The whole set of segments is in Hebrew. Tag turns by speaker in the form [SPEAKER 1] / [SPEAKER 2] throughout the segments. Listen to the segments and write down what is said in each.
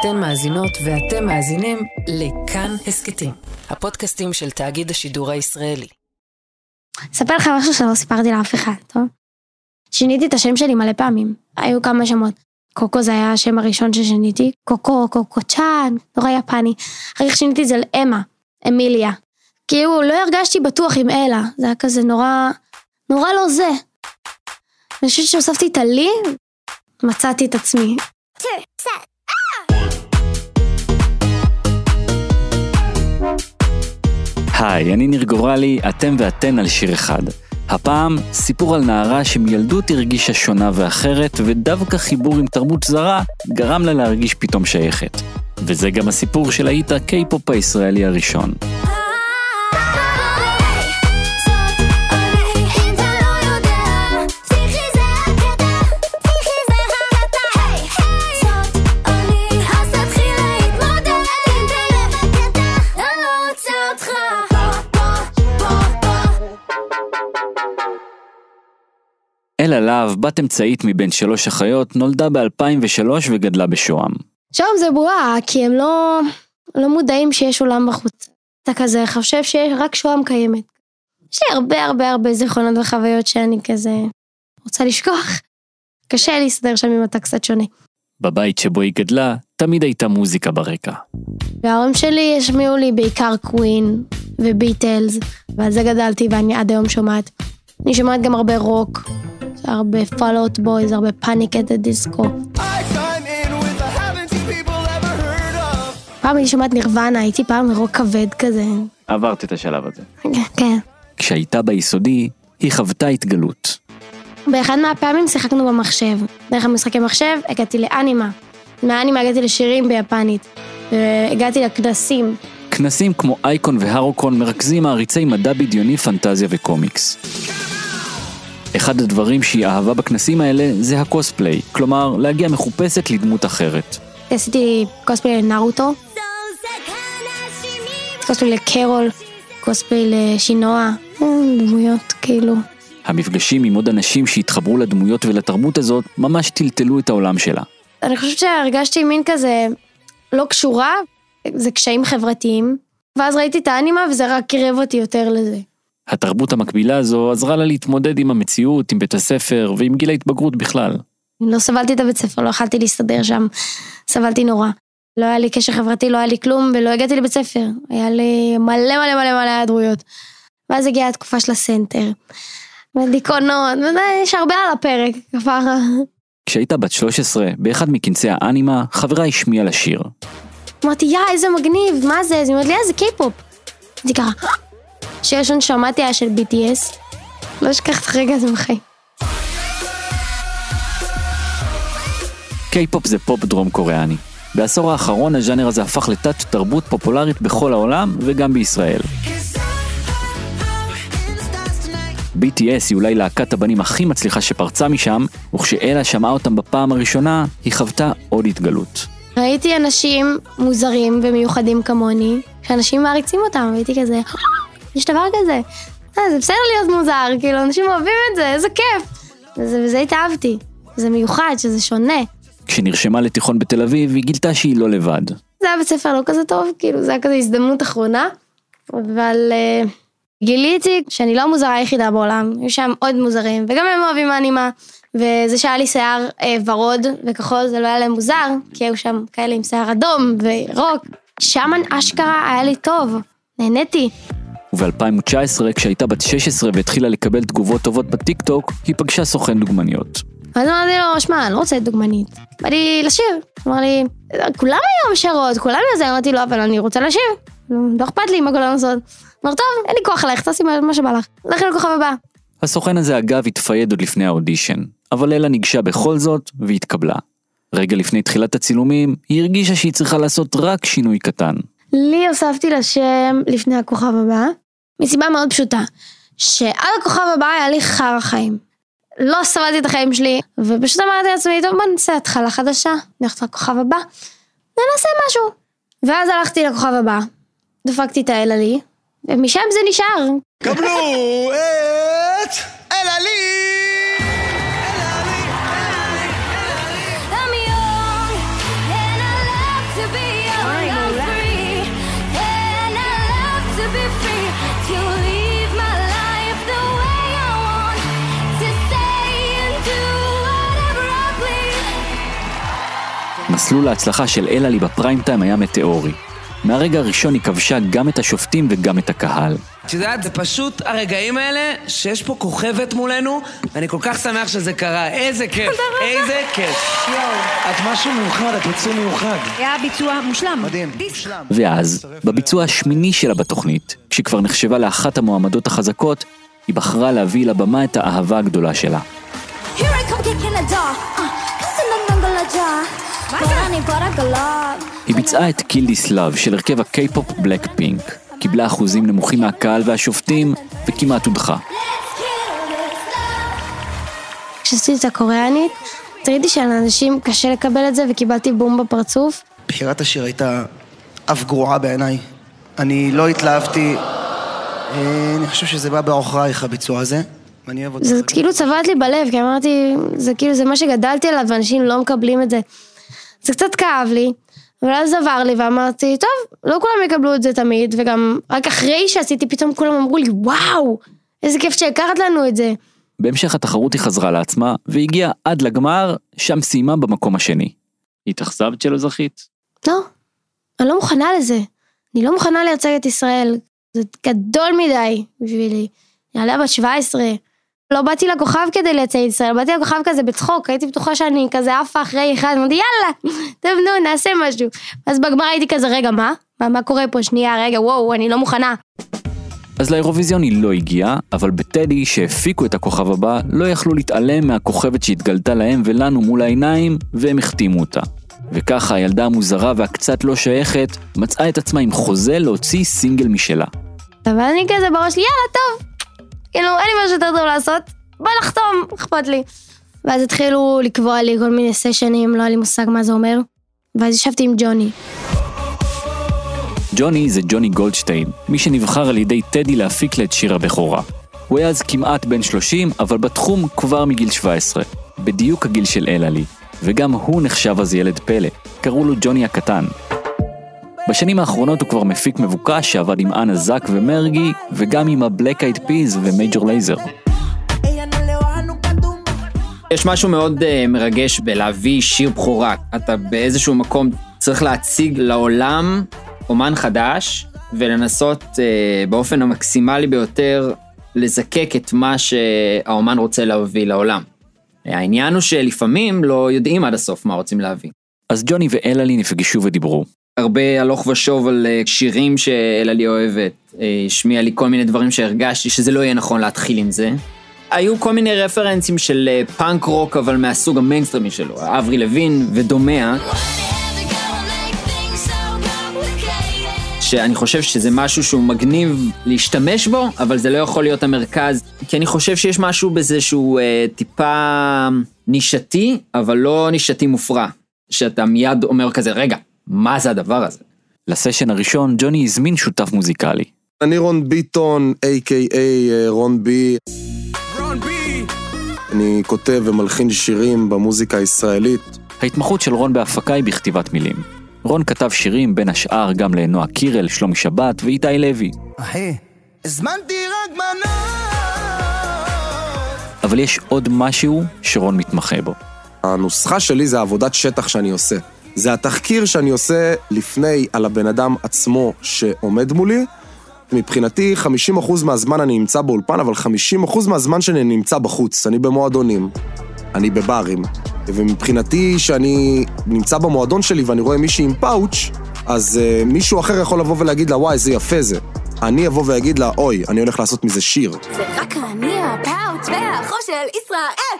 [SPEAKER 1] אתן מאזינות ואתם מאזינים לכאן הסכתים, הפודקאסטים של תאגיד השידור הישראלי.
[SPEAKER 2] אספר לך משהו שלא סיפרתי לאף אחד, טוב? שיניתי את השם שלי מלא פעמים, היו כמה שמות. קוקו זה היה השם הראשון ששיניתי, קוקו, קוקו צ'אן, נורא יפני. אחר כך שיניתי את זה לאמה, אמיליה. כאילו לא הרגשתי בטוח עם אלה, זה היה כזה נורא, נורא לא זה. אני חושבת שהוספתי את הלי, מצאתי את עצמי.
[SPEAKER 3] היי, אני ניר גורלי, אתם ואתן על שיר אחד. הפעם, סיפור על נערה שמילדות הרגישה שונה ואחרת, ודווקא חיבור עם תרבות זרה גרם לה להרגיש פתאום שייכת. וזה גם הסיפור של האיט הקיי-פופ הישראלי הראשון. אלה להב, בת אמצעית מבין שלוש אחיות, נולדה ב-2003 וגדלה בשוהם.
[SPEAKER 2] שם זה בועה, כי הם לא, לא מודעים שיש עולם בחוץ. אתה כזה חושב שרק שוהם קיימת. יש לי הרבה הרבה הרבה זיכרונות וחוויות שאני כזה רוצה לשכוח. קשה להסתדר שם אם אתה קצת שונה.
[SPEAKER 3] בבית שבו היא גדלה, תמיד הייתה מוזיקה ברקע.
[SPEAKER 2] וההורים שלי השמיעו לי בעיקר קווין וביטלס, ועל זה גדלתי ואני עד היום שומעת. אני שומעת גם הרבה רוק, הרבה Fall Out Boys, הרבה Panic! at the Disco. פעם הייתי שומעת נירוונה, הייתי פעם רוק כבד כזה.
[SPEAKER 3] עברת את השלב הזה.
[SPEAKER 2] כן.
[SPEAKER 3] כשהייתה ביסודי, היא חוותה התגלות.
[SPEAKER 2] באחד מהפעמים שיחקנו במחשב. דרך המשחקי מחשב הגעתי לאנימה. מהאנימה הגעתי לשירים ביפנית. והגעתי לכנסים.
[SPEAKER 3] כנסים כמו אייקון והרוקון מרכזים מעריצי מדע בדיוני, פנטזיה וקומיקס. אחד הדברים שהיא אהבה בכנסים האלה זה הקוספליי, כלומר להגיע מחופשת לדמות אחרת.
[SPEAKER 2] עשיתי קוספליי לנארוטו, קוספליי לקרול, קוספליי לשינוע, דמויות כאילו.
[SPEAKER 3] המפגשים עם עוד אנשים שהתחברו לדמויות ולתרבות הזאת ממש טלטלו את העולם שלה.
[SPEAKER 2] אני חושבת שהרגשתי מין כזה לא קשורה, זה קשיים חברתיים, ואז ראיתי את האנימה וזה רק קירב אותי יותר לזה.
[SPEAKER 3] התרבות המקבילה הזו עזרה לה להתמודד עם המציאות, עם בית הספר ועם גיל ההתבגרות בכלל.
[SPEAKER 2] לא סבלתי את הבית ספר, לא יכלתי להסתדר שם, סבלתי נורא. לא היה לי קשר חברתי, לא היה לי כלום, ולא הגעתי לבית ספר. היה לי מלא מלא מלא מלא היעדרויות. ואז הגיעה התקופה של הסנטר. ודיכאונות, יש הרבה על הפרק, כפרה.
[SPEAKER 3] כשהייתה בת 13, באחד מכנסי האנימה, חברה השמיעה לה שיר.
[SPEAKER 2] אמרתי, יא, איזה מגניב, מה זה? אז היא אומרת לי, אה, זה קיי-פופ. אמרתי ככה, שיר ראשון שמעתי היה של BTS. לא אשכח את הרגע הזה בחיים.
[SPEAKER 3] קיי-פופ זה פופ דרום קוריאני. בעשור האחרון הז'אנר הזה הפך לתת תרבות פופולרית בכל העולם וגם בישראל. BTS היא אולי להקת הבנים הכי מצליחה שפרצה משם, וכשאלה שמעה אותם בפעם הראשונה, היא חוותה עוד התגלות.
[SPEAKER 2] ראיתי אנשים מוזרים ומיוחדים כמוני, שאנשים מעריצים אותם, והייתי כזה, יש דבר כזה. אה, זה בסדר להיות מוזר, כאילו, אנשים אוהבים את זה, איזה כיף. וזה, וזה התאהבתי. זה מיוחד, שזה שונה.
[SPEAKER 3] כשנרשמה לתיכון בתל אביב, היא גילתה שהיא לא לבד.
[SPEAKER 2] זה היה בית ספר לא כזה טוב, כאילו, זה היה כזה הזדמנות אחרונה. אבל uh, גיליתי שאני לא המוזרה היחידה בעולם, היו שם עוד מוזרים, וגם הם אוהבים אנימה. וזה שהיה לי שיער אה, ורוד וכחול זה לא היה להם מוזר, כי היו שם כאלה עם שיער אדום וירוק. שם אשכרה היה לי טוב, נהניתי.
[SPEAKER 3] וב-2019, כשהייתה בת 16 והתחילה לקבל תגובות טובות בטיק טוק, היא פגשה סוכן דוגמניות.
[SPEAKER 2] אז אמרתי לו, שמע, אני לא רוצה דוגמנית. בא לי לשיר. אמר לי, כולם היום שרות, כולם זה, אמרתי לו, אבל אני רוצה לשיר. לא אכפת לי מה כולם לעשות. אמר, טוב, אין לי כוח עלייך, תעשי מה שבא לך. לכי לכוכב הבא.
[SPEAKER 3] הסוכן הזה אגב התפייד עוד לפני האודישן, אבל אלה ניגשה בכל זאת והתקבלה. רגע לפני תחילת הצילומים, היא הרגישה שהיא צריכה לעשות רק שינוי קטן.
[SPEAKER 2] לי הוספתי לשם לפני הכוכב הבא, מסיבה מאוד פשוטה, שעד הכוכב הבא היה לי חרא חיים. לא סבלתי את החיים שלי, ופשוט אמרתי לעצמי, טוב בוא נעשה התחלה חדשה, נלך לכוכב הבא, ונעשה משהו. ואז הלכתי לכוכב הבא, דפקתי את האלה לי, ומשם זה נשאר.
[SPEAKER 4] קבלו את אלעלי!
[SPEAKER 3] מסלול ההצלחה של אלעלי בפריים טיים היה מטאורי. מהרגע הראשון היא כבשה גם את השופטים וגם את הקהל.
[SPEAKER 5] את יודעת, זה פשוט הרגעים האלה שיש פה כוכבת מולנו, ואני כל כך שמח שזה קרה. איזה כיף, איזה כיף.
[SPEAKER 4] את משהו מיוחד, את יצור מיוחד.
[SPEAKER 6] היה ביצוע מושלם.
[SPEAKER 4] מדהים, מושלם.
[SPEAKER 3] ואז, בביצוע השמיני שלה בתוכנית, כשכבר נחשבה לאחת המועמדות החזקות, היא בחרה להביא לבמה את האהבה הגדולה שלה.
[SPEAKER 7] Here I come kicking the door. Uh,
[SPEAKER 3] היא ביצעה את Kill This Love של הרכב הקיי-פופ בלק פינק, קיבלה אחוזים נמוכים מהקהל והשופטים, וכמעט הודחה.
[SPEAKER 2] כשעשיתי את הקוריאנית, ראיתי שלאנשים קשה לקבל את זה וקיבלתי בום בפרצוף.
[SPEAKER 8] בחירת השיר הייתה אף גרועה בעיניי. אני לא התלהבתי, אה, אני חושב שזה בא בעוכרייך הביצוע הזה, ואני אוהב אותו.
[SPEAKER 2] זה כאילו צבט לי בלב, כי אמרתי, זה כאילו, זה מה שגדלתי עליו ואנשים לא מקבלים את זה. זה קצת כאב לי, אבל אז עבר לי ואמרתי, טוב, לא כולם יקבלו את זה תמיד, וגם רק אחרי שעשיתי פתאום כולם אמרו לי, וואו, איזה כיף שהכרת לנו את זה.
[SPEAKER 3] בהמשך התחרות היא חזרה לעצמה, והגיעה עד לגמר, שם סיימה במקום השני. התאכזבת שלא זכית?
[SPEAKER 2] לא, אני לא מוכנה לזה. אני לא מוכנה לייצג את ישראל. זה גדול מדי בשבילי. עליה בת 17. לא באתי לכוכב כדי לייצג את ישראל, באתי לכוכב כזה בצחוק, הייתי בטוחה שאני כזה עפה אחרי אחד, אמרתי יאללה, טוב נו, נעשה משהו. אז בגמר הייתי כזה, רגע, מה? מה, מה קורה פה? שנייה, רגע, וואו, אני לא מוכנה.
[SPEAKER 3] אז לאירוויזיון היא לא הגיעה, אבל בטדי, שהפיקו את הכוכב הבא, לא יכלו להתעלם מהכוכבת שהתגלתה להם ולנו מול העיניים, והם החתימו אותה. וככה הילדה המוזרה והקצת לא שייכת, מצאה את עצמה עם חוזה להוציא סינגל משלה.
[SPEAKER 2] אבל אני כזה בראש שלי, יאללה, טוב. כאילו, אין לי משהו יותר טוב לעשות, בוא נחתום, אכפת לי. ואז התחילו לקבוע לי כל מיני סשנים, לא היה לי מושג מה זה אומר. ואז ישבתי עם ג'וני.
[SPEAKER 3] ג'וני זה ג'וני גולדשטיין, מי שנבחר על ידי טדי להפיק לה את שיר הבכורה. הוא היה אז כמעט בן 30, אבל בתחום כבר מגיל 17. בדיוק הגיל של אלעלי. וגם הוא נחשב אז ילד פלא. קראו לו ג'וני הקטן. בשנים האחרונות הוא כבר מפיק מבוקש שעבד עם אנה זק ומרגי, וגם עם הבלק אייד פיז ומייג'ור לייזר.
[SPEAKER 9] יש משהו מאוד uh, מרגש בלהביא שיר בכורה. אתה באיזשהו מקום צריך להציג לעולם אומן חדש, ולנסות uh, באופן המקסימלי ביותר לזקק את מה שהאומן רוצה להביא לעולם. העניין הוא שלפעמים לא יודעים עד הסוף מה רוצים להביא.
[SPEAKER 3] אז ג'וני ואלה לי נפגשו ודיברו.
[SPEAKER 9] הרבה הלוך ושוב על אה, שירים שאלה לי אוהבת, אה, השמיע לי כל מיני דברים שהרגשתי שזה לא יהיה נכון להתחיל עם זה. היו כל מיני רפרנסים של אה, פאנק רוק אבל מהסוג המיינסטרימי שלו, אבריל לאבין ודומיה, שאני חושב שזה משהו שהוא מגניב להשתמש בו, אבל זה לא יכול להיות המרכז, כי אני חושב שיש משהו בזה שהוא אה, טיפה נישתי, אבל לא נישתי מופרע, שאתה מיד אומר כזה, רגע, מה זה הדבר הזה?
[SPEAKER 3] לסשן הראשון ג'וני הזמין שותף מוזיקלי.
[SPEAKER 10] אני רון ביטון, A.K.A אה, רון בי. אני כותב ומלחין שירים במוזיקה הישראלית.
[SPEAKER 3] ההתמחות של רון בהפקה היא בכתיבת מילים. רון כתב שירים בין השאר גם לנועה קירל, שלומי שבת ואיתי לוי.
[SPEAKER 4] אחי, הזמנתי רק מנות.
[SPEAKER 3] אבל יש עוד משהו שרון מתמחה בו.
[SPEAKER 10] הנוסחה שלי זה עבודת שטח שאני עושה. זה התחקיר שאני עושה לפני על הבן אדם עצמו שעומד מולי. מבחינתי 50% מהזמן אני נמצא באולפן, אבל 50% מהזמן שאני נמצא בחוץ. אני במועדונים, אני בברים. ומבחינתי, שאני נמצא במועדון שלי ואני רואה מישהי עם פאוץ', אז uh, מישהו אחר יכול לבוא ולהגיד לה, וואי, איזה יפה זה. אני אבוא ואגיד לה, אוי, אני הולך לעשות מזה שיר.
[SPEAKER 7] זה רק אני הפאוץ' והחור של ישראל.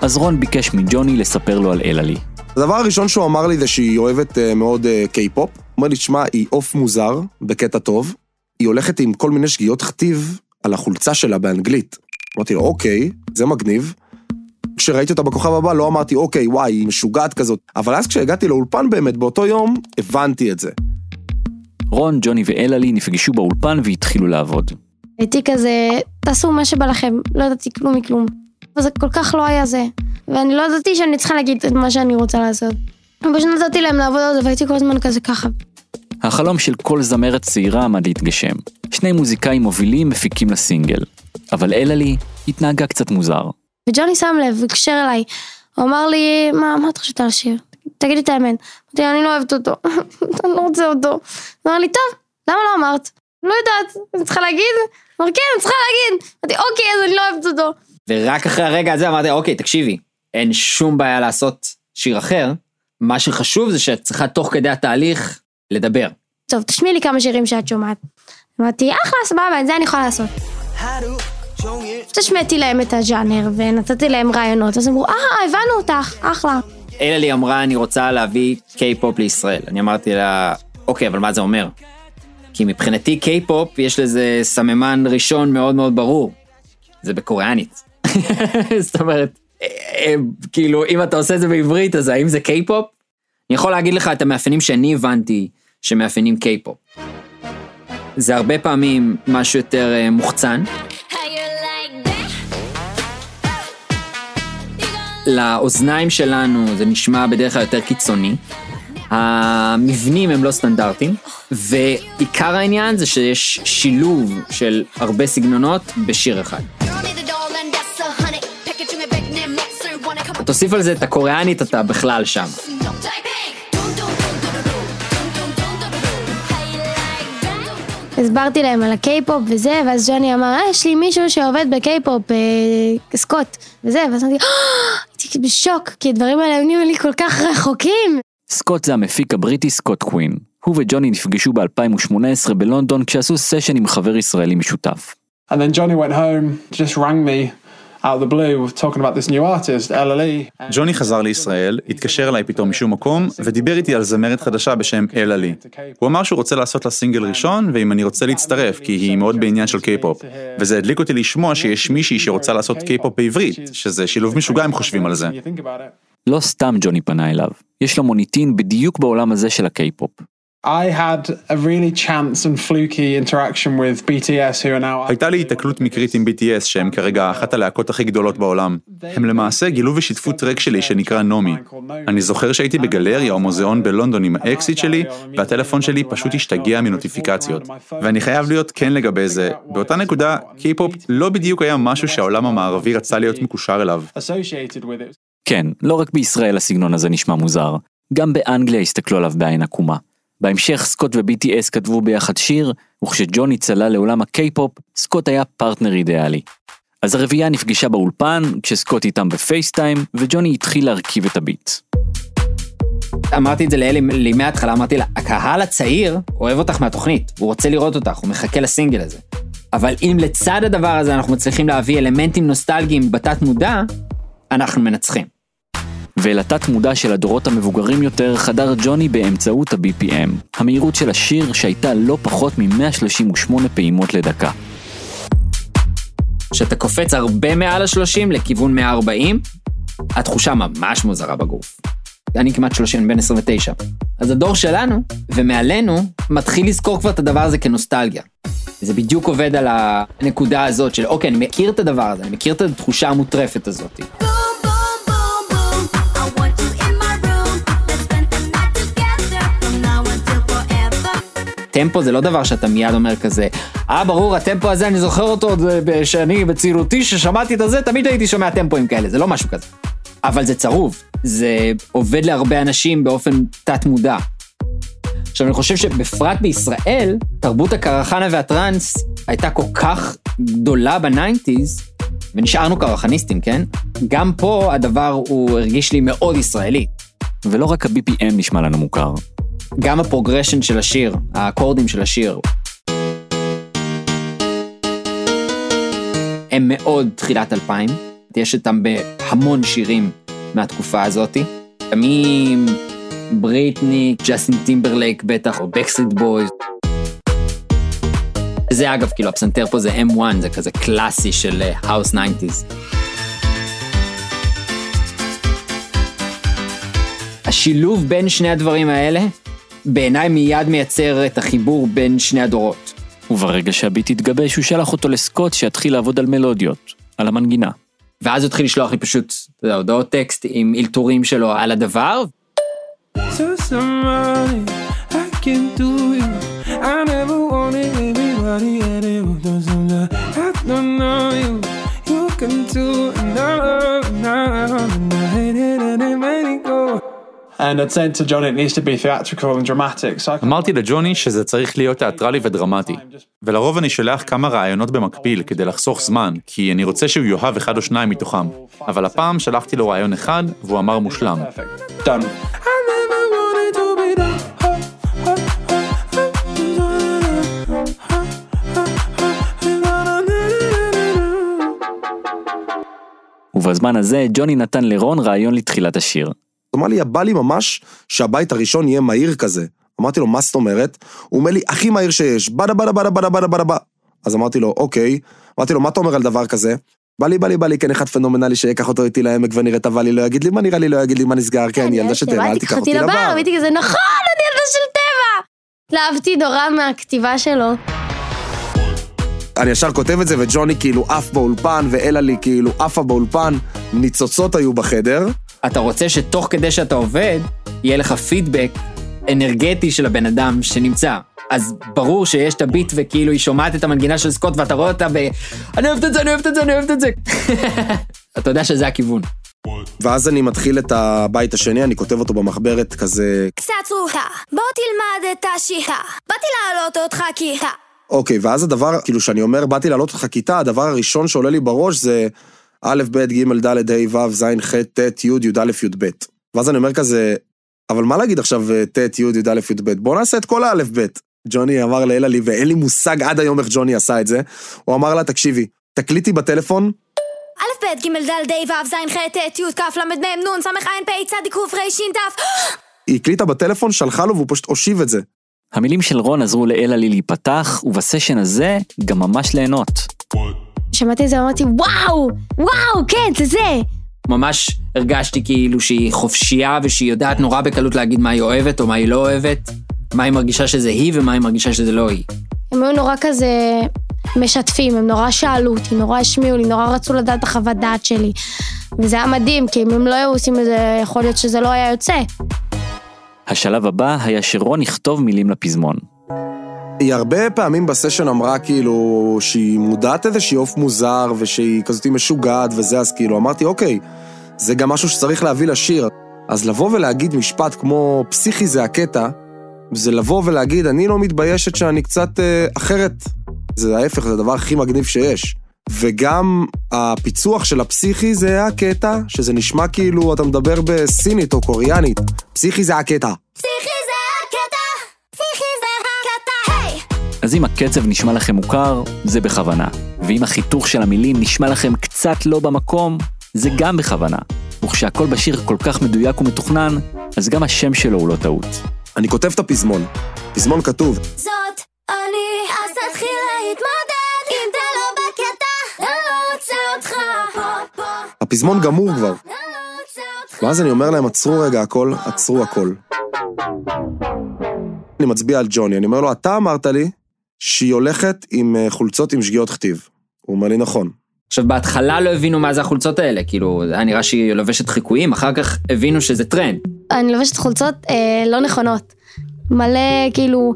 [SPEAKER 3] אז רון ביקש מג'וני לספר לו על אלעלי.
[SPEAKER 10] הדבר הראשון שהוא אמר לי זה שהיא אוהבת uh, מאוד קיי-פופ. הוא אומר לי, תשמע, היא עוף מוזר, בקטע טוב. היא הולכת עם כל מיני שגיאות כתיב על החולצה שלה באנגלית. אמרתי לו, אוקיי, זה מגניב. כשראיתי אותה בכוכב הבא לא אמרתי, אוקיי, וואי, היא משוגעת כזאת. אבל אז כשהגעתי לאולפן באמת, באותו יום, הבנתי את זה.
[SPEAKER 3] רון, ג'וני ואלעלי נפגשו באולפן והתחילו לעבוד.
[SPEAKER 2] הייתי כזה, תעשו מה שבא לכם, לא ידעתי כלום מכלום. וזה כל כך לא היה זה. ואני לא ידעתי שאני צריכה להגיד את מה שאני רוצה לעשות. פשוט נתתי להם לעבוד על זה והייתי כל הזמן כזה ככה.
[SPEAKER 3] החלום של כל זמרת צעירה עמד להתגשם. שני מוזיקאים מובילים מפיקים לסינגל. אבל אלעלי התנהגה קצת מוזר.
[SPEAKER 2] וג'וני שם לב, הקשר אליי, הוא אמר לי, מה, מה את חושבת על השיר? תגידי את האמת. אמרתי, אני לא אוהבת אותו, אני לא רוצה אותו. הוא אמר לי, טוב, למה לא אמרת? לא יודעת, אני צריכה להגיד? אמר, כן, אני צריכה להגיד. אמרתי, אוקיי, אז אני לא אוהבת אותו.
[SPEAKER 9] ורק אחרי הרגע הזה אמרתי, אוקיי, תקשיבי, אין שום בעיה לעשות שיר אחר, מה שחשוב זה שאת צריכה תוך כדי התהליך לדבר.
[SPEAKER 2] טוב, תשמיעי לי כמה שירים שאת שומעת. אמרתי, אחלה, סבבה, את זה אני יכולה לעשות. השמעתי להם את הז'אנר ונתתי להם רעיונות, אז אמרו, אה, הבנו אותך, אחלה.
[SPEAKER 9] אלה לי אמרה, אני רוצה להביא קיי-פופ לישראל. אני אמרתי לה, אוקיי, אבל מה זה אומר? כי מבחינתי קיי-פופ יש לזה סממן ראשון מאוד מאוד ברור. זה בקוריאנית. זאת אומרת, כאילו, אם אתה עושה את זה בעברית, אז האם זה קיי-פופ? אני יכול להגיד לך את המאפיינים שאני הבנתי שמאפיינים קיי-פופ. זה הרבה פעמים משהו יותר אה, מוחצן. לאוזניים שלנו זה נשמע בדרך כלל יותר קיצוני. המבנים הם לא סטנדרטיים, ועיקר העניין זה שיש שילוב של הרבה סגנונות בשיר אחד. תוסיף על זה את הקוריאנית, אתה בכלל שם.
[SPEAKER 2] הסברתי להם על הקיי-פופ וזה, ואז ג'וני אמר, אה, יש לי מישהו שעובד בקיי-פופ, אה, סקוט, וזה, ואז אמרתי, "אה!" הייתי בשוק, כי הדברים האלה היו נהיו לי כל כך רחוקים.
[SPEAKER 3] סקוט זה המפיק הבריטי סקוט קווין. הוא וג'וני נפגשו ב-2018 בלונדון כשעשו סשן עם חבר ישראלי משותף.
[SPEAKER 6] And then Johnny went home, just rang me out of the blue, talking about this new artist, LLE.
[SPEAKER 11] ג'וני חזר לישראל, התקשר אליי פתאום משום מקום, ודיבר איתי על זמרת חדשה בשם אלה לי. הוא אמר שהוא רוצה לעשות לה סינגל ראשון, ואם אני רוצה להצטרף, כי היא מאוד בעניין של קיי-פופ. וזה הדליק אותי לשמוע שיש מישהי שרוצה לעשות קיי-פופ בעברית, שזה שילוב משוגע אם חושבים על זה.
[SPEAKER 3] לא סתם ג'וני פנה אליו, יש לו מוניטין בדיוק בעולם הזה של הקיי-פופ.
[SPEAKER 6] I had a really chance and fluky interaction with BTS who are now...
[SPEAKER 11] הייתה לי התקלות מקרית עם BTS שהם כרגע אחת הלהקות הכי גדולות בעולם. הם למעשה גילו ושיתפו טרק שלי שנקרא נעמי. אני זוכר שהייתי בגלריה או מוזיאון בלונדון עם האקסית שלי, והטלפון שלי פשוט השתגע מנוטיפיקציות. ואני חייב להיות כן לגבי זה, באותה נקודה, קיי-פופ לא בדיוק היה משהו שהעולם המערבי רצה להיות מקושר אליו.
[SPEAKER 6] associated with it.
[SPEAKER 3] כן, לא רק בישראל הסגנון הזה נשמע מוזר, גם באנגליה הסתכלו עליו בעין עקומה. בהמשך סקוט ו-BTS כתבו ביחד שיר, וכשג'וני צלל לעולם הקיי-פופ, סקוט היה פרטנר אידיאלי. אז הרביעייה נפגשה באולפן, כשסקוט איתם ב FaceTime, וג'וני התחיל להרכיב את הביט.
[SPEAKER 9] אמרתי את זה לאלי לי מההתחלה, אמרתי לה, הקהל הצעיר אוהב אותך מהתוכנית, הוא רוצה לראות אותך, הוא מחכה לסינגל הזה. אבל אם לצד הדבר הזה אנחנו מצליחים להביא אלמנטים נוסטלגיים בתת מודע, אנחנו מנצחים.
[SPEAKER 3] ואל התת מודע של הדורות המבוגרים יותר חדר ג'וני באמצעות ה-BPM, המהירות של השיר שהייתה לא פחות מ-138 פעימות לדקה.
[SPEAKER 9] כשאתה קופץ הרבה מעל ה-30 לכיוון 140, התחושה ממש מוזרה בגוף. אני כמעט 30, בן 29. אז הדור שלנו, ומעלינו, מתחיל לזכור כבר את הדבר הזה כנוסטלגיה. זה בדיוק עובד על הנקודה הזאת של, אוקיי, אני מכיר את הדבר הזה, אני מכיר את התחושה המוטרפת הזאת. טמפו זה לא דבר שאתה מיד אומר כזה, אה ברור, הטמפו הזה, אני זוכר אותו עוד שאני בצעירותי, ששמעתי את הזה, תמיד הייתי שומע טמפואים כאלה, זה לא משהו כזה. אבל זה צרוב, זה עובד להרבה אנשים באופן תת מודע. עכשיו אני חושב שבפרט בישראל, תרבות הקרחנה והטראנס הייתה כל כך גדולה ב nineties, ונשארנו קרחניסטים, כן? גם פה הדבר הוא הרגיש לי מאוד ישראלי.
[SPEAKER 3] ולא רק ה-BPM נשמע לנו מוכר.
[SPEAKER 9] גם ה progression של השיר, האקורדים של השיר. הם מאוד תחילת 2000, יש אותם בהמון שירים מהתקופה הזאתי. מבריטני, ג'סטין טימברלייק בטח, או Backstreet Boys. זה אגב, כאילו הפסנתר פה זה M1, זה כזה קלאסי של האוס אה, 90's. השילוב בין שני הדברים האלה, בעיניי מיד מייצר את החיבור בין שני הדורות.
[SPEAKER 3] וברגע שהביט התגבש, הוא שלח אותו לסקוט שיתחיל לעבוד על מלודיות, על המנגינה.
[SPEAKER 9] ואז הוא התחיל לשלוח לי פשוט, הודעות טקסט עם אלתורים שלו על הדבר.
[SPEAKER 6] I
[SPEAKER 11] אמרתי לג'וני שזה צריך להיות תיאטרלי ודרמטי. ולרוב אני שולח כמה רעיונות במקביל כדי לחסוך זמן, כי אני רוצה שהוא יאהב אחד או שניים מתוכם. אבל הפעם שלחתי לו רעיון אחד, והוא אמר מושלם.
[SPEAKER 3] ובזמן הזה ג'וני נתן לרון רעיון לתחילת השיר.
[SPEAKER 10] הוא אמר לי, בא לי ממש שהבית הראשון יהיה מהיר כזה. אמרתי לו, מה זאת אומרת? הוא אומר לי, הכי מהיר שיש, בדה בדה בדה בדה בדה בדה בדה. אז אמרתי לו, אוקיי. אמרתי לו, מה אתה אומר על דבר כזה? בא לי, בא לי, בא לי, כן, אחד פנומנלי שיקח אותו איתי לעמק ונראה את הוואלי, לא יגיד לי מה נראה לי, לא יגיד לי מה נסגר, כן, ילדה של טבע, אל תיקח אותי לבר.
[SPEAKER 2] הייתי כזה, נכון, אני ילדה של טבע! התלהבתי נורא מהכתיבה שלו.
[SPEAKER 10] אני ישר כותב את זה, וג'וני כאילו עף באולפן, ואלה לי כאילו עפה באולפן, ניצוצות היו בחדר.
[SPEAKER 9] אתה רוצה שתוך כדי שאתה עובד, יהיה לך פידבק אנרגטי של הבן אדם שנמצא. אז ברור שיש את הביט וכאילו היא שומעת את המנגינה של סקוט ואתה רואה אותה ב... אני אוהבת את זה, אני אוהבת את זה, אני אוהבת את זה. אתה יודע שזה הכיוון.
[SPEAKER 10] ואז אני מתחיל את הבית השני, אני כותב אותו במחברת כזה,
[SPEAKER 7] קצת צרוחה, בוא תלמד את השיחה. באתי להעלות אותך כי...
[SPEAKER 10] אוקיי, ואז הדבר, כאילו, שאני אומר, באתי לעלות אותך כיתה, הדבר הראשון שעולה לי בראש זה א', ב', ג', ד', ה', ו', ז', ח', ט', י', י"א, י"ב. ואז אני אומר כזה, אבל מה להגיד עכשיו ט', י', י"א, י"ב? בוא נעשה את כל האלף ב'. ג'וני אמר לאלה לי, ואין לי מושג עד היום איך ג'וני עשה את זה. הוא אמר לה, תקשיבי, תקליטי בטלפון,
[SPEAKER 7] א', ב', ג', ד', ה', ו', ז', ח', ט', י', כ', ל', מ', נ', ס', ע', פ', צ', ק', ר', ש', ת'.
[SPEAKER 10] היא הקליטה בטלפון, שלחה לו והוא פשוט הושיב את זה.
[SPEAKER 3] המילים של רון עזרו לאלעלי להיפתח, ובסשן הזה גם ממש ליהנות.
[SPEAKER 2] שמעתי את זה ואמרתי, וואו, וואו, כן, זה זה.
[SPEAKER 9] ממש הרגשתי כאילו שהיא חופשייה ושהיא יודעת נורא בקלות להגיד מה היא אוהבת או מה היא לא אוהבת, מה היא מרגישה שזה היא ומה היא מרגישה שזה לא היא.
[SPEAKER 2] הם היו נורא כזה משתפים, הם נורא שאלו אותי, נורא השמיעו לי, נורא רצו לדעת את החוות דעת שלי. וזה היה מדהים, כי אם הם לא היו עושים את זה, יכול להיות שזה לא היה יוצא.
[SPEAKER 3] השלב הבא היה שרון יכתוב מילים לפזמון.
[SPEAKER 10] היא הרבה פעמים בסשן אמרה כאילו שהיא מודעת איזה עוף מוזר ושהיא כזאת משוגעת וזה, אז כאילו אמרתי אוקיי, זה גם משהו שצריך להביא לשיר. אז לבוא ולהגיד משפט כמו פסיכי זה הקטע, זה לבוא ולהגיד אני לא מתביישת שאני קצת אה, אחרת. זה ההפך, זה הדבר הכי מגניב שיש. וגם הפיצוח של הפסיכי זה הקטע, שזה נשמע כאילו אתה מדבר בסינית או קוריאנית. פסיכי זה הקטע.
[SPEAKER 7] פסיכי
[SPEAKER 3] אז אם הקצב נשמע לכם מוכר, זה בכוונה. ואם החיתוך של המילים נשמע לכם קצת לא במקום, זה גם בכוונה. וכשהכל בשיר כל כך מדויק ומתוכנן, אז גם השם שלו הוא לא טעות.
[SPEAKER 10] אני כותב את הפזמון. פזמון כתוב,
[SPEAKER 7] זאת אני, אז תתחיל להתמודד אם אתה לא בקטע, אני לא רוצה אותך פה, פה,
[SPEAKER 10] הפזמון גמור כבר.
[SPEAKER 7] לא
[SPEAKER 10] ואז אני אומר להם, עצרו רגע הכל, עצרו הכל. אני מצביע על ג'וני, אני אומר לו, אתה אמרת לי שהיא הולכת עם אה, חולצות עם שגיאות כתיב. הוא אומר לי, נכון.
[SPEAKER 9] עכשיו בהתחלה לא הבינו מה זה החולצות האלה, כאילו היה נראה שהיא לובשת חיקויים, אחר כך הבינו שזה טרנד.
[SPEAKER 2] אני לובשת חולצות אה, לא נכונות. מלא כאילו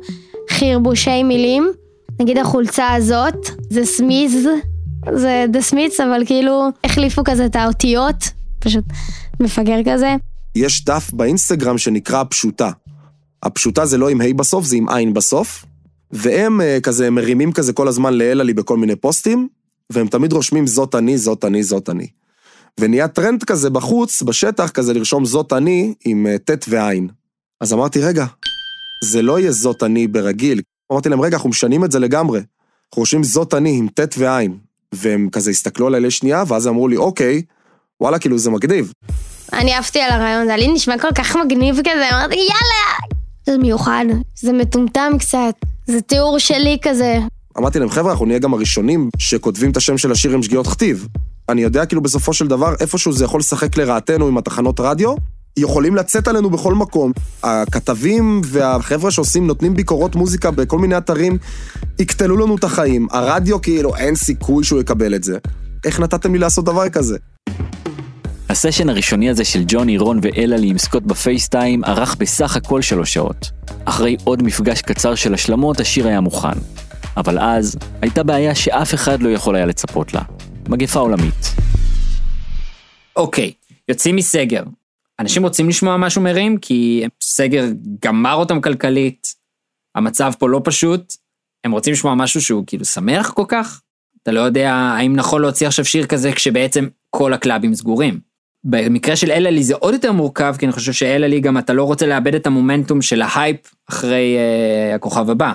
[SPEAKER 2] חרבושי מילים. נגיד החולצה הזאת, זה סמיז, זה The Smiths, אבל כאילו החליפו כזה את האותיות, פשוט מפגר כזה.
[SPEAKER 10] יש דף באינסטגרם שנקרא הפשוטע. הפשוטע זה לא עם ה' בסוף, זה עם עין בסוף. והם אה, כזה מרימים כזה כל הזמן לאלה לי בכל מיני פוסטים, והם תמיד רושמים זוט עני, זוט עני, זוט עני. ונהיה טרנד כזה בחוץ, בשטח, כזה לרשום זוט עני עם אה, ט' ועין. אז אמרתי, רגע, זה לא יהיה זאת אני ברגיל. אמרתי להם, רגע, אנחנו משנים את זה לגמרי. אנחנו רושמים זאת אני עם ט' ועין. והם כזה הסתכלו עליי לשנייה, ואז אמרו לי, אוקיי, וואלה, כאילו זה מגניב.
[SPEAKER 2] אני עפתי על הרעיון, זה לי נשמע כל כך מגניב כזה, אמרתי יאללה! זה מיוחד, זה מטומטם קצת, זה תיאור שלי כזה.
[SPEAKER 10] אמרתי להם, חבר'ה, אנחנו נהיה גם הראשונים שכותבים את השם של השיר עם שגיאות כתיב. אני יודע כאילו בסופו של דבר, איפשהו זה יכול לשחק לרעתנו עם התחנות רדיו, יכולים לצאת עלינו בכל מקום. הכתבים והחבר'ה שעושים, נותנים ביקורות מוזיקה בכל מיני אתרים, יקטלו לנו את החיים. הרדיו כאילו, אין סיכוי שהוא יקבל את זה. איך נתתם לי לעשות דבר כזה?
[SPEAKER 3] הסשן הראשוני הזה של ג'וני, רון ואלעלי עם סקוט בפייסטיים ארך בסך הכל שלוש שעות. אחרי עוד מפגש קצר של השלמות, השיר היה מוכן. אבל אז, הייתה בעיה שאף אחד לא יכול היה לצפות לה. מגפה עולמית.
[SPEAKER 9] אוקיי, יוצאים מסגר. אנשים רוצים לשמוע משהו מרים, כי סגר גמר אותם כלכלית, המצב פה לא פשוט, הם רוצים לשמוע משהו שהוא כאילו שמח כל כך? אתה לא יודע האם נכון להוציא עכשיו שיר כזה כשבעצם כל הקלאבים סגורים. במקרה של אלה לי זה עוד יותר מורכב, כי אני חושב שאלה לי גם אתה לא רוצה לאבד את המומנטום של ההייפ אחרי אה, הכוכב הבא.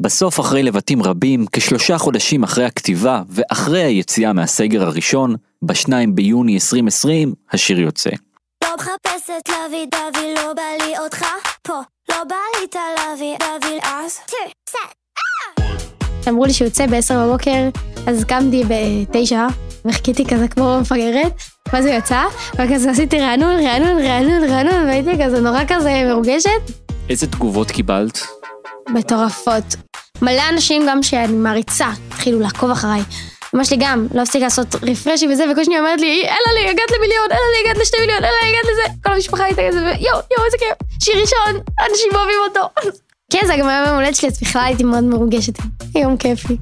[SPEAKER 3] בסוף אחרי לבטים רבים, כשלושה חודשים אחרי הכתיבה ואחרי היציאה מהסגר הראשון, ב-2 ביוני 2020, השיר יוצא.
[SPEAKER 7] לא מחפשת להביא דבי, לא בא לי אותך פה, לא בא לי את הלוי, דבי אז,
[SPEAKER 2] אמרו לי שהוא יוצא ב-10 בבוקר, אז קמתי ב-9, וחיכיתי כזה כמו מפגרת, ואז הוא יצא, וכזה עשיתי רענון, רענון, רענון, רענון, והייתי כזה נורא כזה מרוגשת.
[SPEAKER 3] איזה תגובות קיבלת?
[SPEAKER 2] מטורפות. מלא אנשים גם שאני מעריצה, התחילו לעקוב אחריי. אמא שלי גם, לא הפסיק לעשות רפרשים וזה, וקושני אומרת לי, אלה לי, הגעת למיליון, אלה לי, הגעת לשתי מיליון, אלה לי, הגעת לזה. כל המשפחה הייתה כזה, ויואו, יואו, איזה כיף. שיר ראשון, אנשים אוהבים אותו. כן, זה גם היה יום הולדת שלי, אז בכלל הייתי מאוד מרוגשת. יום כיפי.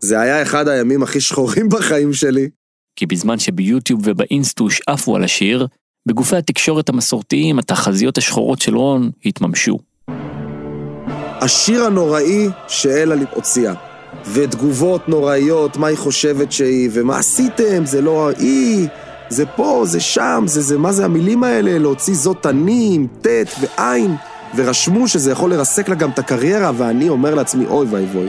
[SPEAKER 10] זה היה אחד הימים הכי שחורים בחיים שלי.
[SPEAKER 3] כי בזמן שביוטיוב ובאינסטוש עפו על השיר, בגופי התקשורת המסורתיים התחזיות השחורות של רון התממשו.
[SPEAKER 10] השיר הנוראי שאלה הוציאה. ותגובות נוראיות, מה היא חושבת שהיא, ומה עשיתם, זה לא היא, זה פה, זה שם, זה זה, מה זה המילים האלה, להוציא זאת אני עם ט' ועין, ורשמו שזה יכול לרסק לה גם את הקריירה, ואני אומר לעצמי, אוי ואבוי,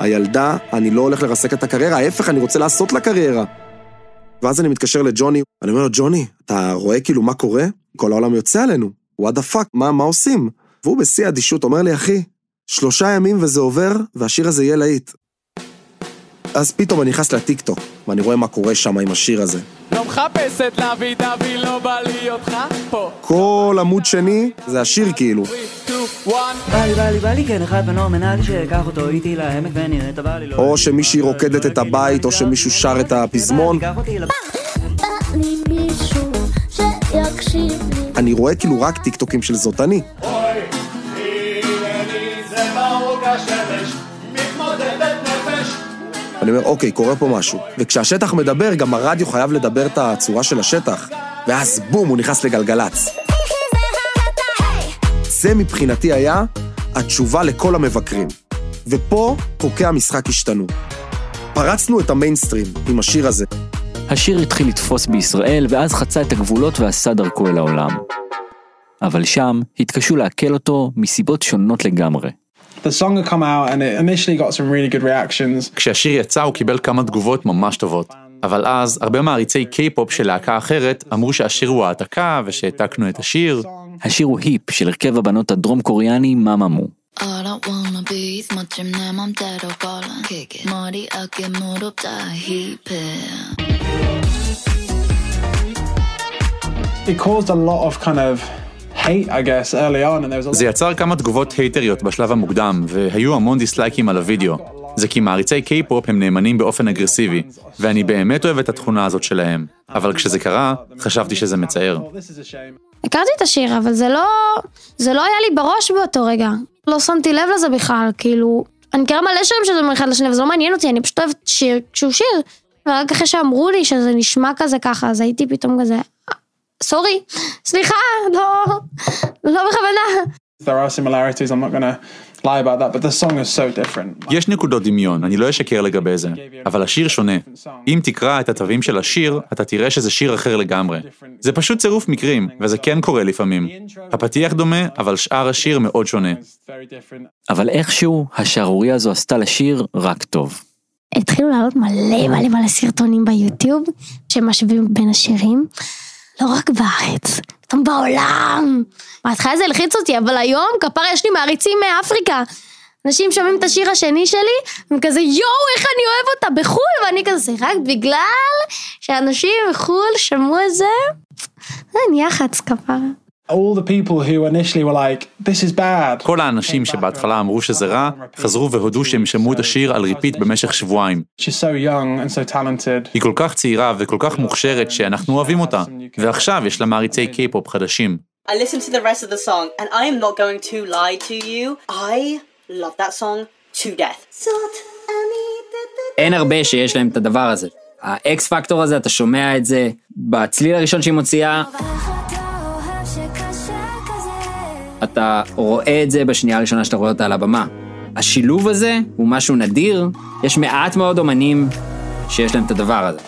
[SPEAKER 10] הילדה, אני לא הולך לרסק את הקריירה, ההפך, אני רוצה לעשות לה קריירה. ואז אני מתקשר לג'וני, אני אומר לו, ג'וני, אתה רואה כאילו מה קורה? כל העולם יוצא עלינו, what the fuck, מה, עושים? והוא בשיא האדישות אומר לי, אחי, שלושה ימים וזה עובר, והשיר הזה יהיה להיט. אז פתאום אני נכנס לטיקטוק, ואני רואה מה קורה שם עם השיר הזה.
[SPEAKER 6] לא מחפשת להביא דבי, לא בא לי אותך פה.
[SPEAKER 10] כל עמוד שני זה השיר כאילו.
[SPEAKER 12] בא לי, בא לי, בא לי, כן, אחד פנומנלי שיקח אותו איתי לעמק ונראה את הבא לי לא...
[SPEAKER 10] או שמישהי רוקדת את הבית, או שמישהו שר את הפזמון. אני רואה כאילו רק טיקטוקים של זאת אני. אני אומר, אוקיי, קורה פה משהו. וכשהשטח מדבר, גם הרדיו חייב לדבר את הצורה של השטח. ואז בום, הוא נכנס לגלגלצ. זה מבחינתי היה התשובה לכל המבקרים. ופה חוקי המשחק השתנו. פרצנו את המיינסטרים עם השיר הזה.
[SPEAKER 3] השיר התחיל לתפוס בישראל, ואז חצה את הגבולות ועשה דרכו אל העולם. אבל שם התקשו לעכל אותו מסיבות שונות לגמרי.
[SPEAKER 6] The song had come out and it initially got some really good reactions.
[SPEAKER 11] כשהשיר יצא הוא קיבל כמה תגובות ממש טובות. אבל אז, הרבה מעריצי קיי-פופ של להקה אחרת אמרו שהשיר הוא העתקה ושהעתקנו את השיר.
[SPEAKER 3] השיר הוא היפ של הרכב הבנות הדרום קוריאני מאמאמו.
[SPEAKER 7] I don't wanna be 멋짐 내 맘대로 걸어 Kick it 머리 어깨 무릎 다 힙해
[SPEAKER 6] It caused a lot of kind of hate, I guess, early on, and there was a lot...
[SPEAKER 11] זה יצר כמה תגובות הייטריות בשלב המוקדם, והיו המון דיסלייקים על הוידאו. זה כי מעריצי קיי-פופ הם נאמנים באופן אגרסיבי, ואני באמת אוהב את התכונה הזאת שלהם. אבל כשזה קרה, חשבתי שזה מצער.
[SPEAKER 2] הכרתי את השיר, אבל זה לא, זה לא היה לי בראש באותו רגע. לא שמתי לב לזה בכלל, כאילו, אני מכירה מלא שירים שדומים אחד לשני, וזה לא מעניין אותי, אני פשוט אוהבת שיר כשהוא שיר. ורק אחרי שאמרו לי שזה נשמע כזה ככה, אז הייתי פתאום כזה, "אה, סורי, סליחה, לא, לא בכוונה.
[SPEAKER 6] There are similarities, I'm not gonna lie about that, but the song is so different.
[SPEAKER 11] יש נקודות דמיון, אני לא אשקר לגבי זה, אבל השיר שונה. אם תקרא את התווים של השיר, אתה תראה שזה שיר אחר לגמרי. זה פשוט צירוף מקרים, וזה כן קורה לפעמים. הפתיח דומה, אבל שאר השיר מאוד שונה.
[SPEAKER 3] אבל איכשהו, השערוריה הזו עשתה לשיר רק טוב.
[SPEAKER 2] התחילו לעלות מלא מלא מלא סרטונים ביוטיוב, שמשווים בין השירים, לא רק בארץ, גם בעולם. בהתחלה זה הלחיץ אותי, אבל היום כפרה יש לי מעריצים מאפריקה. אנשים שומעים את השיר השני שלי, הם כזה יואו איך אני אוהב אותה בחו"ל, ואני כזה רק בגלל שאנשים בחו"ל שמעו את זה, זה נהיה חץ כפרה.
[SPEAKER 6] All the people who initially were like, this is bad.
[SPEAKER 11] כל האנשים שבהתחלה אמרו שזה רע, חזרו והודו שהם שמעו את השיר על repeat במשך שבועיים.
[SPEAKER 6] She's so young and so talented.
[SPEAKER 11] היא כל כך צעירה וכל כך מוכשרת שאנחנו אוהבים אותה. ועכשיו יש לה מעריצי קיי-פופ חדשים.
[SPEAKER 13] I listened to the rest of the song, and I am not going to lie to you. I love that song to death.
[SPEAKER 9] אין הרבה שיש להם את הדבר הזה. האקס פקטור הזה, אתה שומע את זה בצליל הראשון שהיא מוציאה, אתה רואה את זה בשנייה הראשונה שאתה רואה אותה על הבמה. השילוב הזה הוא משהו נדיר, יש מעט מאוד אומנים שיש להם את הדבר הזה.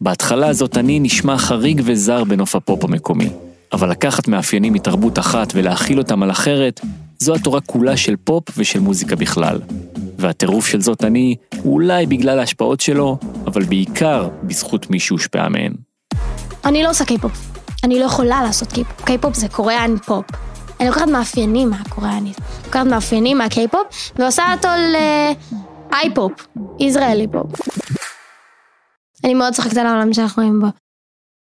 [SPEAKER 3] בהתחלה זאת אני נשמע חריג וזר בנוף הפופ המקומי, אבל לקחת מאפיינים מתרבות אחת ולהכיל אותם על אחרת, זו התורה כולה של פופ ושל מוזיקה בכלל. והטירוף של זאת אני, הוא אולי בגלל ההשפעות שלו, אבל בעיקר בזכות מי שהושפעה מהן.
[SPEAKER 2] אני לא עושה קיי-פופ. אני לא יכולה לעשות קיי-פופ. קיי-פופ זה Korean pop. אני לוקחת מאפיינים מהקוריאנית. לוקחת מאפיינים מהקיי-פופ ועושה אותו ל I-pop, Israeli pop. אני מאוד צוחקת על העולם שאנחנו חיים בו.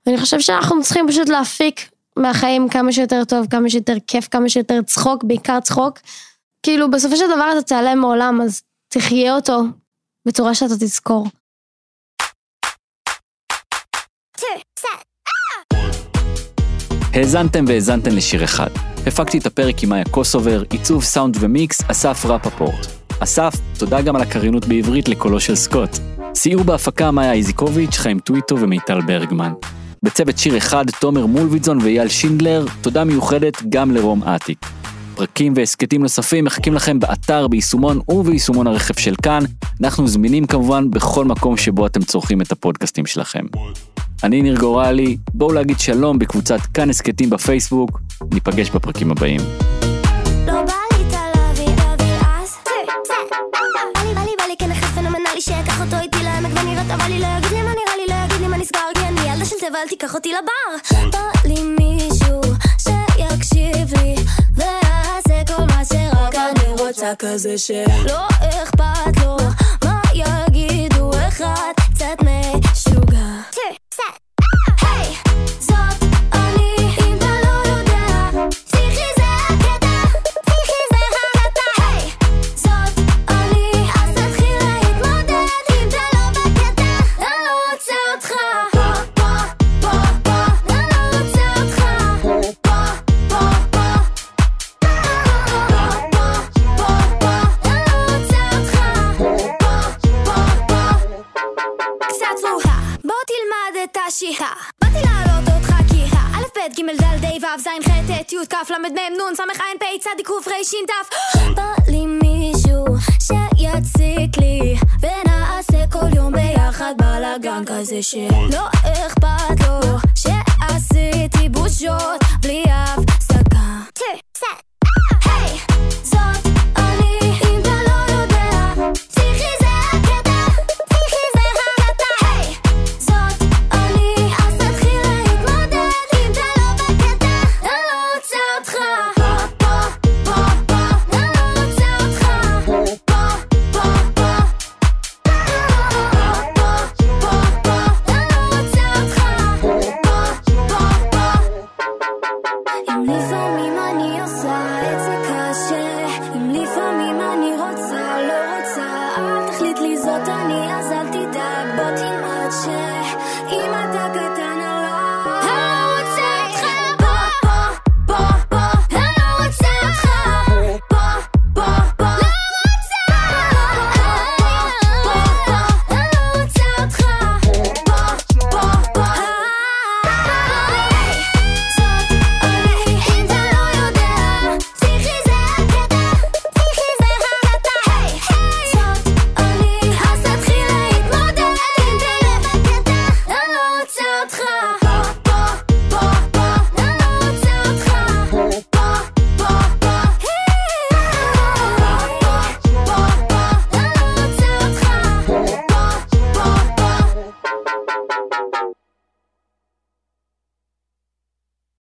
[SPEAKER 2] ואני חושב שאנחנו צריכים פשוט להפיק מהחיים כמה שיותר טוב, כמה שיותר כיף, כמה שיותר צחוק, בעיקר צחוק. כאילו, בסופו של דבר אתה תיעלם מעולם, אז תחיה אותו בצורה שאתה תזכור.
[SPEAKER 3] האזנתם והאזנתם לשיר אחד. הפקתי את הפרק עם מאיה קוסובר, עיצוב סאונד ומיקס, אסף רפפורט. אסף, תודה גם על הקריינות בעברית לקולו של סקוט. סיור בהפקה מאיה איזיקוביץ', חיים טוויטו ומיטל ברגמן. בצוות שיר אחד, תומר מולביטזון ואייל שינדלר, תודה מיוחדת גם לרום אטיק. פרקים והסכתים נוספים מחכים לכם באתר, ביישומון וביישומון הרכב של כאן. אנחנו זמינים כמובן בכל מקום שבו אתם צורכים את הפודקאסטים שלכם. אני ניר גורלי, בואו להגיד שלום בקבוצת כאן הסכתים בפייסבוק, ניפגש בפרקים הבאים.
[SPEAKER 7] לי, כן אל תיקח אותי לבר בא לי מישהו רוצה כזה שלא אכפת לו מה יגידו אחד קצת משוגע צבועה, בוא תלמד את השירה באתי להעלות אותך כי ה... א', ב', ג', ד', ה', ו', ז', ח', ט', י', כ', ל', מ', נ', ס', ע', פ', צ', ק', ר', ש', ת' בא לי מישהו שיציק לי ונעשה כל יום ביחד בלאגן כזה שלא אכפת לו שעשיתי בושות בלי הפסקה. היי, זאת זאת אני אז אל תדאג בוא תלמד שאם אתה